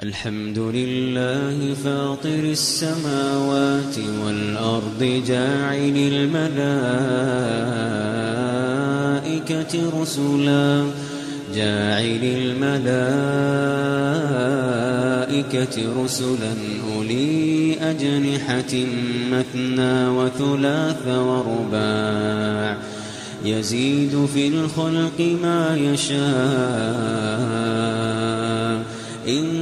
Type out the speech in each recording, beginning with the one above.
الحمد لله فاطر السماوات والأرض جاعل الملائكة رسلا جاعل الملائكة رسلا أولي أجنحة مثنى وثلاث ورباع يزيد في الخلق ما يشاء إن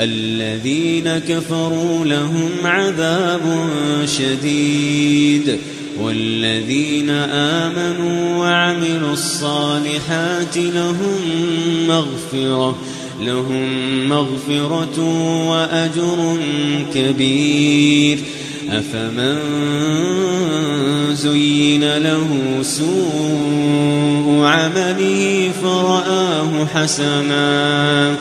الذين كفروا لهم عذاب شديد والذين آمنوا وعملوا الصالحات لهم مغفرة لهم مغفرة وأجر كبير أفمن زين له سوء عمله فرآه حسنا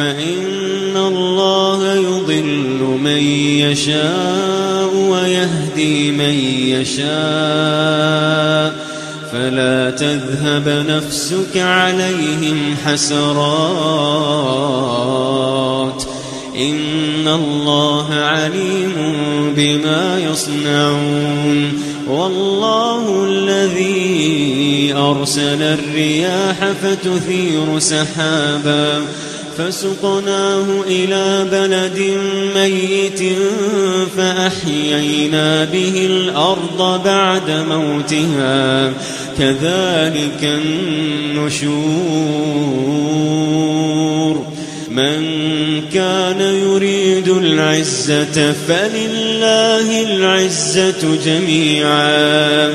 فإن الله يضل من يشاء ويهدي من يشاء فلا تذهب نفسك عليهم حسرات إن الله عليم بما يصنعون والله الذي أرسل الرياح فتثير سحابا فسقناه إلى بلد ميت فأحيينا به الأرض بعد موتها. كذلك النشور. من كان يريد العزة فلله العزة جميعا.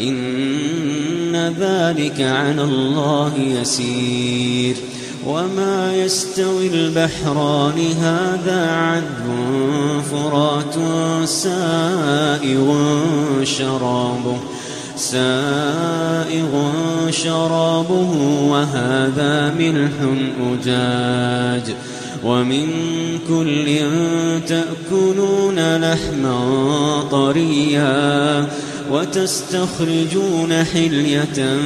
إن ذلك على الله يسير. وما يستوي البحران هذا عذب فرات سائغ شرابه سائغ شرابه وهذا ملح أجاج. ومن كل تأكلون لحما طريا. وتستخرجون حلية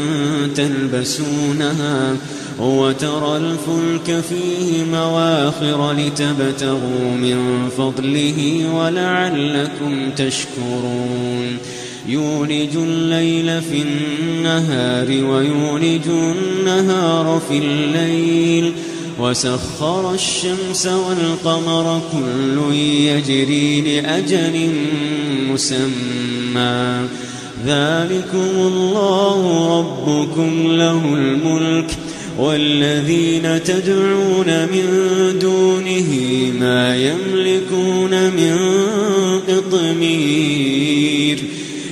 تلبسونها وترى الفلك فيه مواخر لتبتغوا من فضله ولعلكم تشكرون. يولج الليل في النهار ويولج النهار في الليل وسخر الشمس والقمر كل يجري لأجل مسمى. ذلكم الله ربكم له الملك والذين تدعون من دونه ما يملكون من قطمير.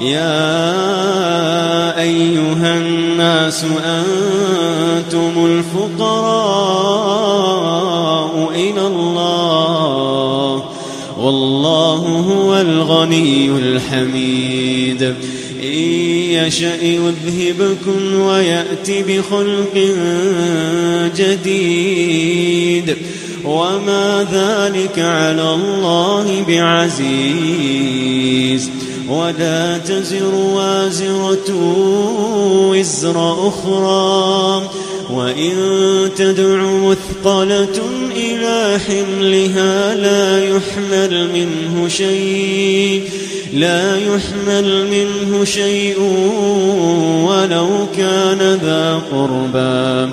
يا أيها الناس أنتم الفقراء إلى الله والله هو الغني الحميد. إن يشأ يذهبكم ويأتي بخلق جديد. وما ذلك على الله بعزيز. ولا تزر وازرة وزر أخرى. وإن تدع مثقلة إلى حملها لا يحمل منه شيء. لا يحمل منه شيء ولو كان ذا قربى.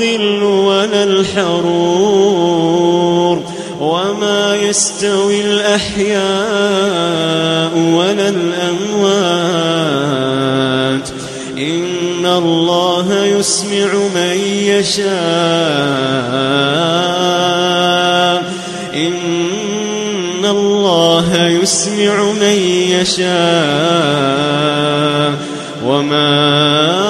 الظل ولا الحرور وما يستوي الأحياء ولا الأموات إن الله يسمع من يشاء إن الله يسمع من يشاء وما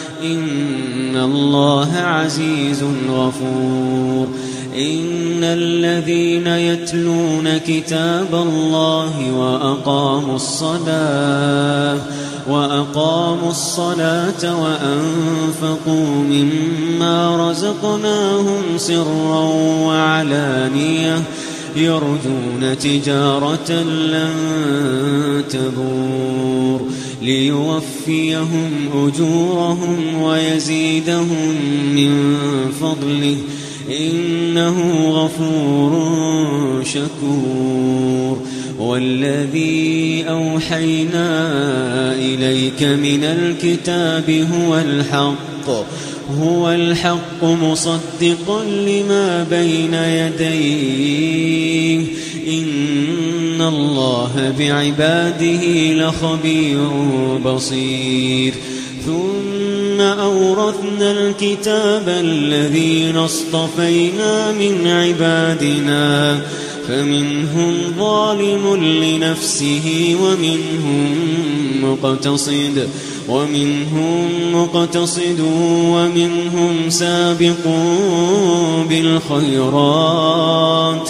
إن الله عزيز غفور. إن الذين يتلون كتاب الله وأقاموا الصلاة وأقاموا الصلاة وأنفقوا مما رزقناهم سرا وعلانية يرجون تجارة لن تبور. ليوفيهم أجورهم ويزيدهم من فضله. إنه غفور شكور. والذي أوحينا إليك من الكتاب هو الحق. هو الحق مصدقا لما بين يديه. إن الله بعباده لخبير بصير. ثم أورثنا الكتاب الذين اصطفينا من عبادنا. فمنهم ظالم لنفسه ومنهم مقتصد. ومنهم مقتصد ومنهم سابق بالخيرات.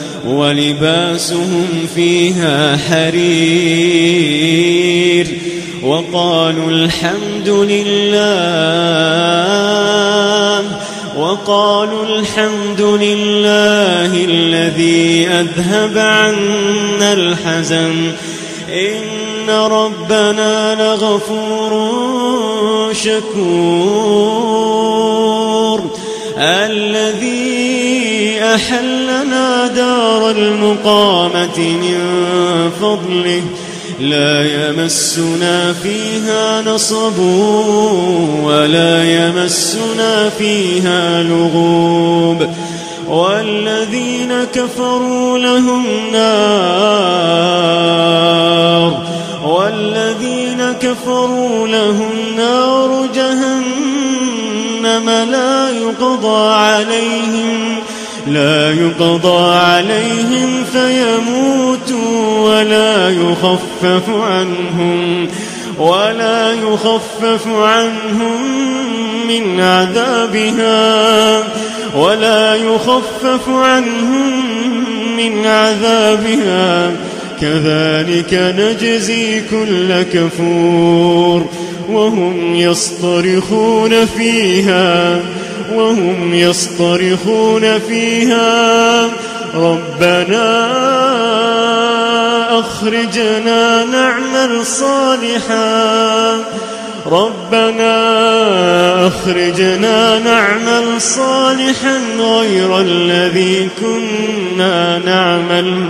ولباسهم فيها حرير وقالوا الحمد لله وقالوا الحمد لله الذي أذهب عنا الحزن إن ربنا لغفور شكور الذي أحلنا دار المقامة من فضله لا يمسنا فيها نصب ولا يمسنا فيها لغوب. والذين كفروا لهم نار والذين كفروا لهم نار جهنم. لا يقضى عليهم لا يقضى عليهم فيموتوا ولا يخفف عنهم ولا يخفف عنهم من عذابها ولا يخفف عنهم من عذابها. كذلك نجزي كل كفور. وهم يصطرخون فيها وهم يصطرخون فيها. ربنا أخرجنا نعمل صالحا. ربنا أخرجنا نعمل صالحا غير الذي كنا نعمل.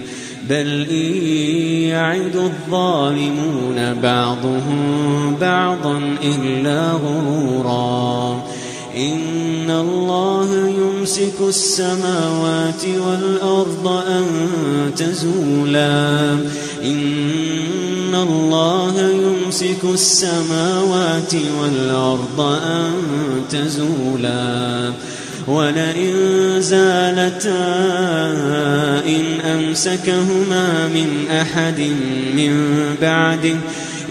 بل إن يعد الظالمون بعضهم بعضا إلا غرورا إن الله يمسك السماوات والأرض أن تزولا إن الله يمسك السماوات والأرض أن تزولا ولئن زالتا إن أمسكهما من أحد من بعده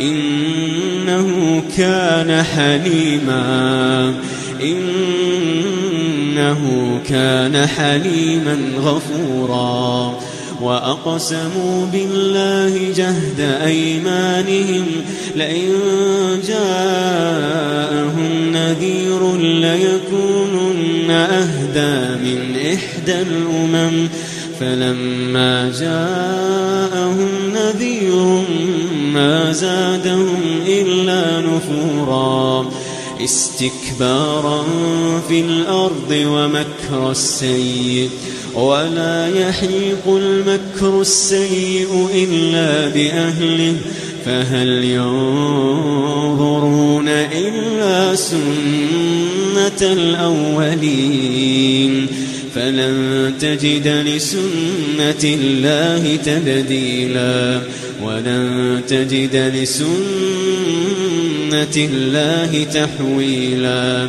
إنه كان حليما. إنه كان حليما غفورا. وأقسموا بالله جهد أيمانهم لئن جاءهم نذير ليكونن أهدى من إحدى الأمم. فلما جاءهم نذير ما زادهم إلا نفورا. استكبارا في الأرض ومكر السيء. ولا يحيق المكر السيء إلا بأهله. فهل ينظرون إلا سنة الأولين فلن تجد لسنة الله تبديلا ولن تجد لسنة الله تحويلا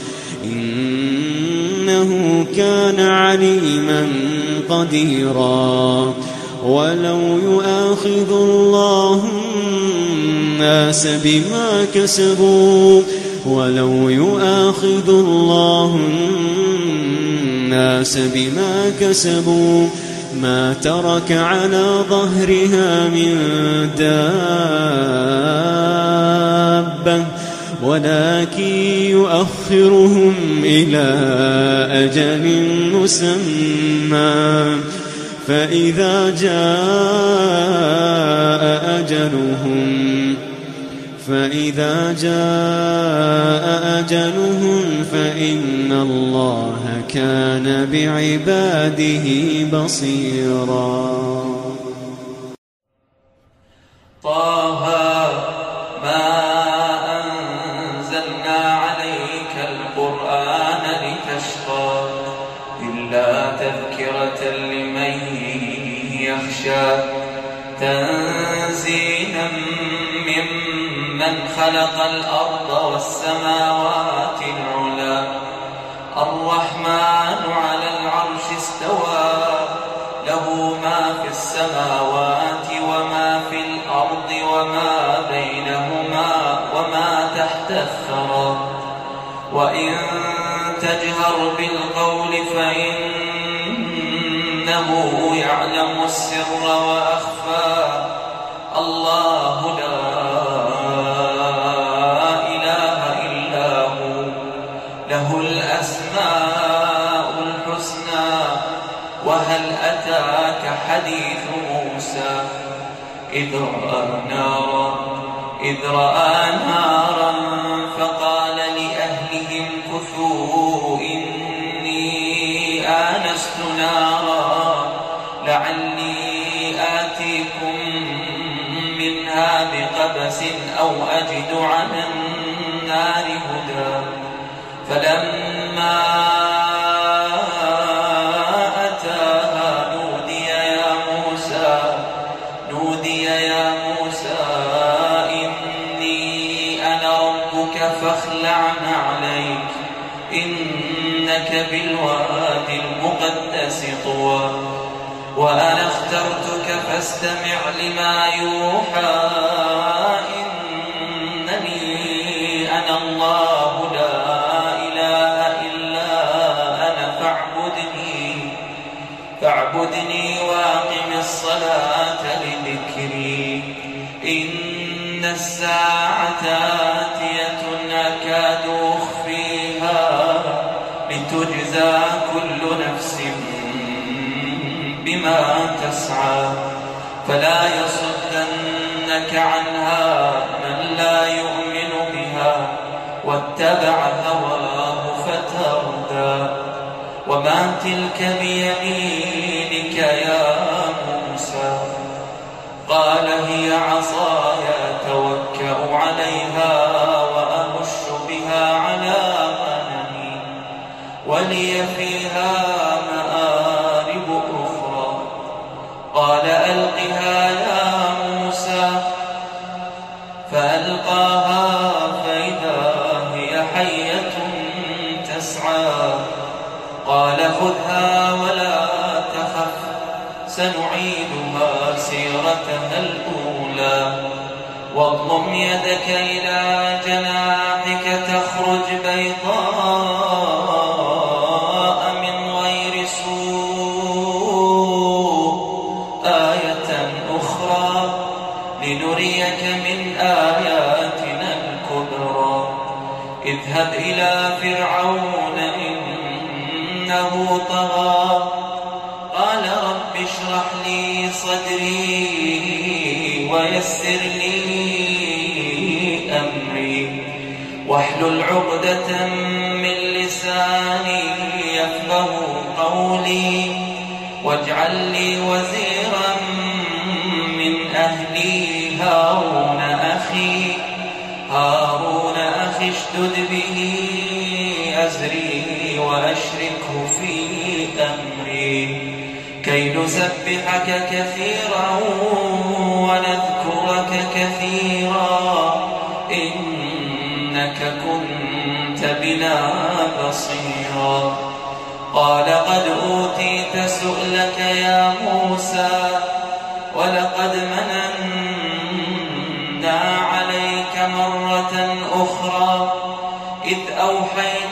إنه كان عليما قديرا. ولو يؤاخذ الله الناس بما كسبوا ولو يؤاخذ الله الناس بما كسبوا ما ترك على ظهرها من دابة. ولكن يؤخرهم إلى أجل مسمى. فإذا جاء أجلهم فإذا جاء أجلهم فإن الله كان بعباده بصيرا. طه يخشى تنزيلا ممن خلق الأرض والسماوات العلا. الرحمن على العرش استوى له ما في السماوات وما في الأرض وما بينهما وما تحت الثرى. وإن تجهر بالقول فإنه يعلم السر وأخفى. الله لا إله إلا هو له الأسماء الحسنى. وهل أتاك حديث موسى؟ إذ رأى نارا إذ رأى نارا أو أجد على النار هدى. فلما أتاها نودي يا موسى نودي يا موسى إني أنا ربك فاخلع عليك. إنك بالوادي المقدس طوى. وأنا اخترتك فاستمع لما يوحى. كل نفس بما تسعى. فلا ولي فيها مآرب أخرى. قال ألقها يا موسى. فألقاها فإذا هي حية تسعى. قال خذها ولا تخف سنعيدها سيرتها الأولى. واضم يدك إلى ويسر لي أمري. واحلل عقدة من لساني يفقه قولي. واجعل لي وزيرا من أهلي. هارون أخي هارون أخي اشدد به أزري وأشركه في أمري. كي نسبحك كثيرا كثيرا إنك كنت بنا بصيرا. قال قد أوتيت سؤلك يا موسى ولقد مننا عليك مرة أخرى إذ أوحينا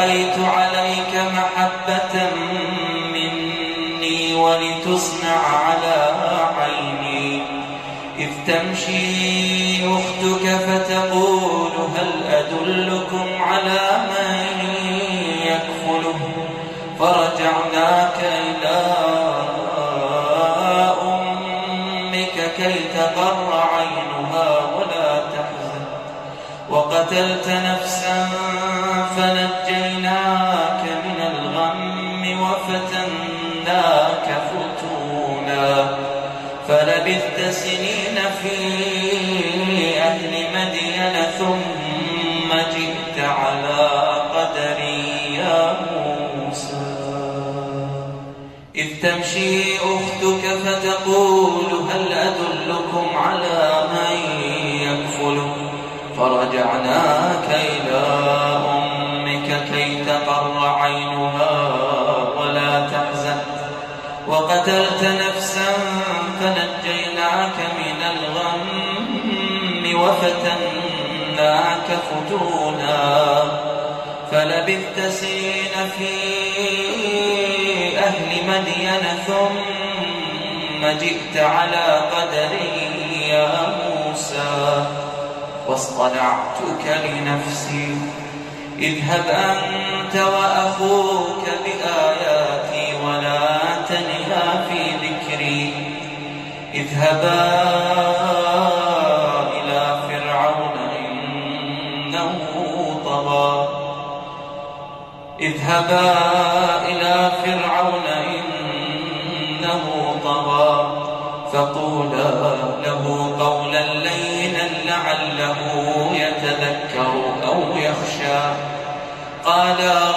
وألقيت عليك محبة مني ولتصنع على عيني. إذ تمشي أختك فتقول هل أدلكم على من يكفله؟ فرجعناك إلى أمك كي تقر عينها ولا تحزن. وقتلت نفسا فنجيناك جئت على قدري يا موسى. إذ تمشي أختك فتقول هل أدلكم على من يكفله فرجعناك إلى أمك كي تقر عينها ولا تحزن. وقتلت نفسا فتونا فلبثت سنين في أهل مدين ثم جئت على قدري يا موسى. واصطنعتك لنفسي. اذهب أنت وأخوك بآياتي ولا تنها في ذكري. اذهبا اذهبا إلى فرعون إنه طغى فقولا له قولا لينا لعله يتذكر أو يخشى. قالا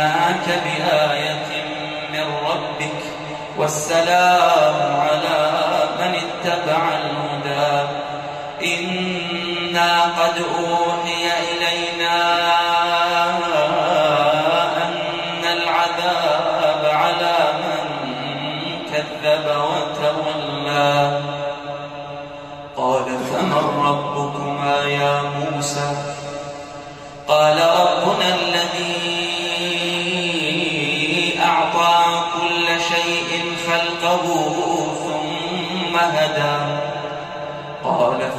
جئناك بآية من ربك والسلام على من اتبع الهدى. إنا قد أوحي إلينا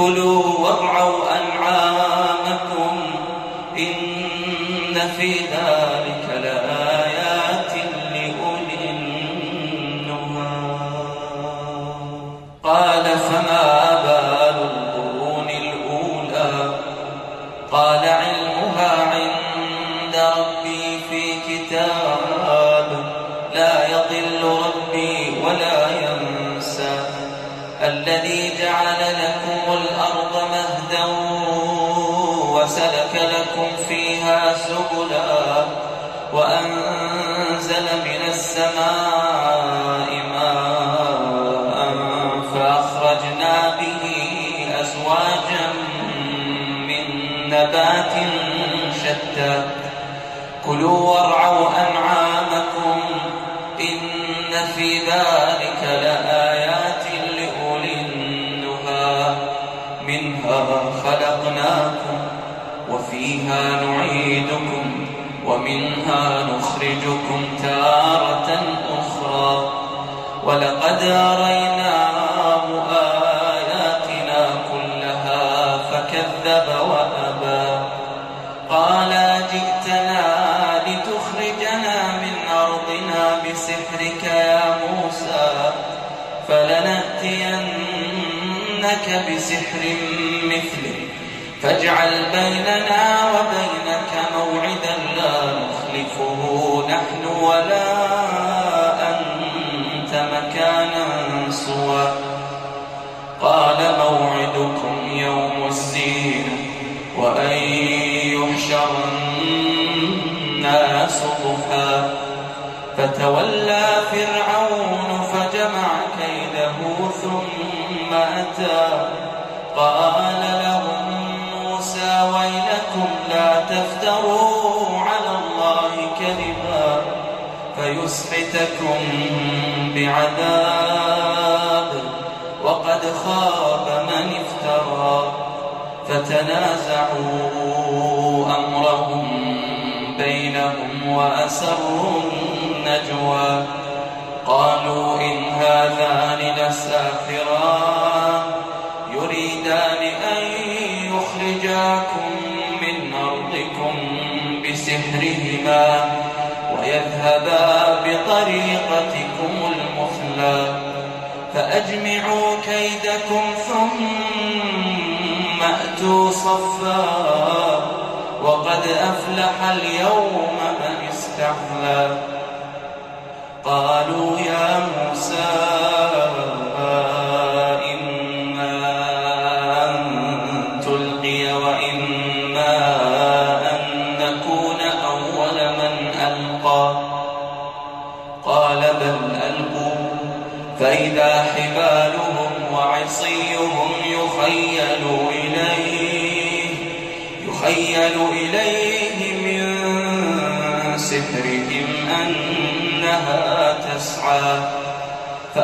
كلوا وارعوا أنعامكم إن في ذلك بسحر مثله. فاجعل بيننا وبينك موعدا لا نخلفه نحن ولا أنت مكانا سوى. قال موعدكم يوم الزينة وأن يحشر الناس ضحى. فتولى فرعون فجمع كيده ثم أتى. فيسحتكم بعذاب وقد خاب من افترى فتنازعوا أمرهم بينهم وأسروا النجوى قالوا إن هذان لساحران يريدان أن يخرجاكم من أرضكم بسحرهما فأجمعوا كيدكم ثم أتوا صفا وقد أفلح اليوم من استحلى قالوا يا موسى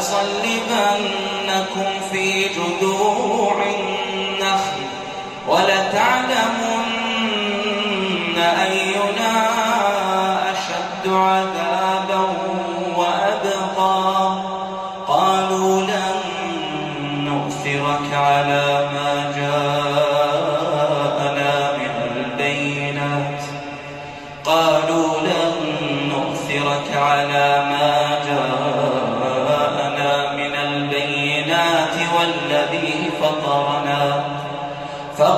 ولأصلبنكم في جذوع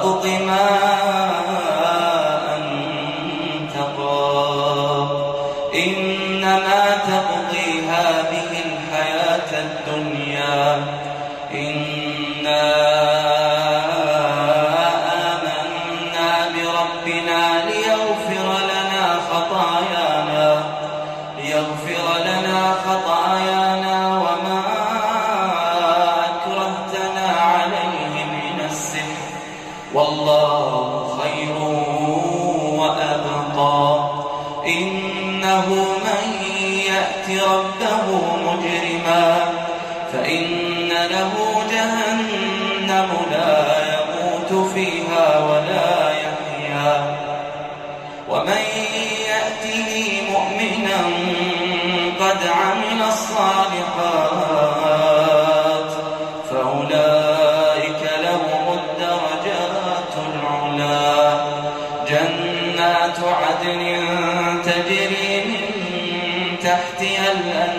فاقض ما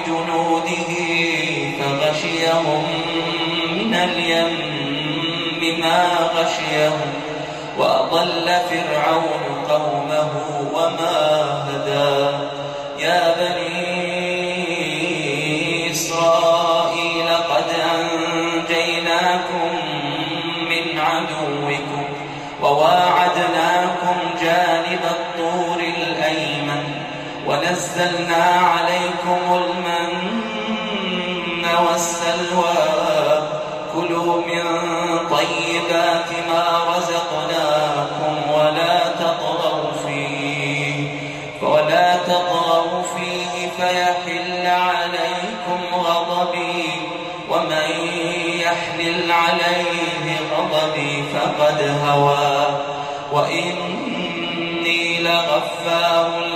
بجنوده فغشيهم من اليم ما غشيهم وأضل فرعون قومه وما هدى يا بني إسرائيل قد أنجيناكم من عدوكم وواعدناكم جانب الطور الأيمن ونزلنا فيحل عليكم غضبي ومن يحلل عليه غضبي فقد هوى وإني لغفار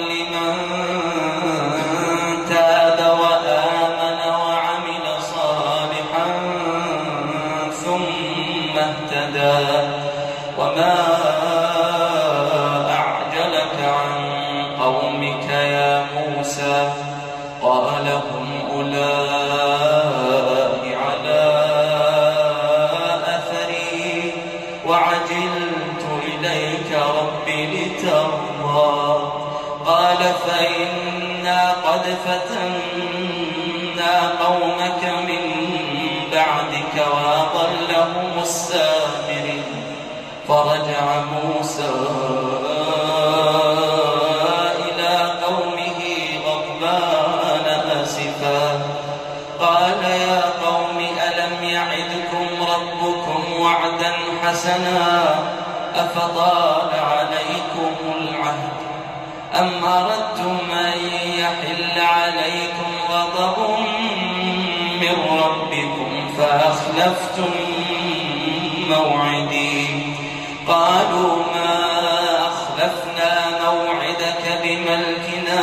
حسنا أفطال عليكم العهد أم أردتم أن يحل عليكم غضب من ربكم فأخلفتم موعدي قالوا ما أخلفنا موعدك بملكنا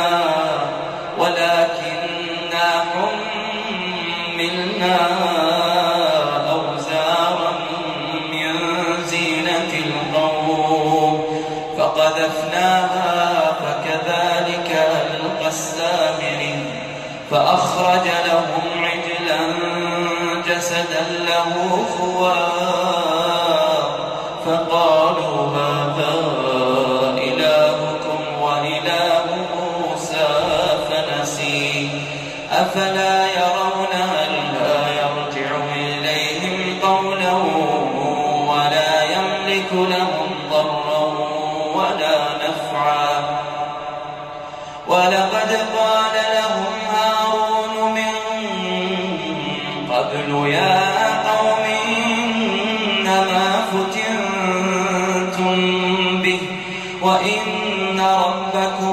ولكننا حملنا أخرج له فتنتم به وإن ربكم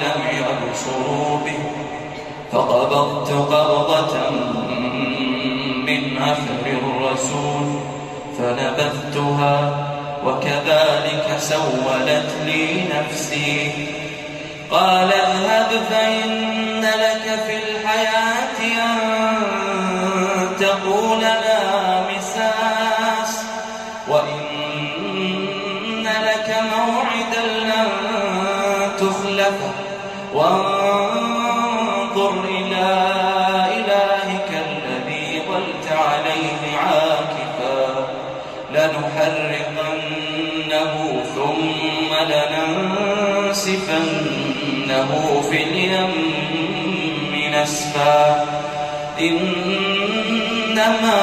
ولم يبصروا به فقبضت قبضة من أثر الرسول فنبذتها وكذلك سولت لي نفسي. قال اذهب فإن لك في الحياة أن إنه في اليم نسفا إنما